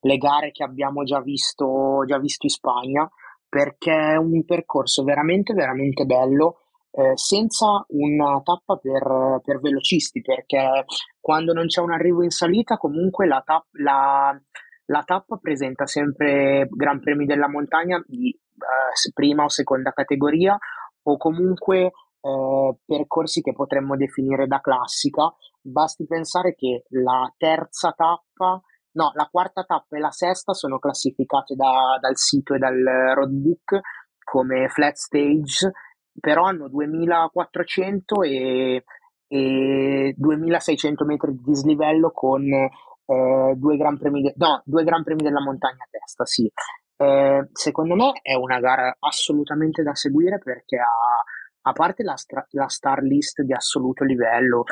le gare che abbiamo già visto, già visto in Spagna, perché è un percorso veramente, veramente bello, eh, senza una tappa per, per velocisti, perché quando non c'è un arrivo in salita, comunque la, tap- la, la tappa presenta sempre Gran Premi della Montagna di eh, prima o seconda categoria, o comunque eh, percorsi che potremmo definire da classica. Basti pensare che la terza tappa No, la quarta tappa e la sesta sono classificate da- dal sito e dal roadbook come flat stage, però hanno 2400 e, e 2600 metri di dislivello con eh, due, gran premi de- no, due Gran Premi della montagna a testa, sì. Eh, secondo me è una gara assolutamente da seguire perché ha, a parte la, stra- la star list di assoluto livello,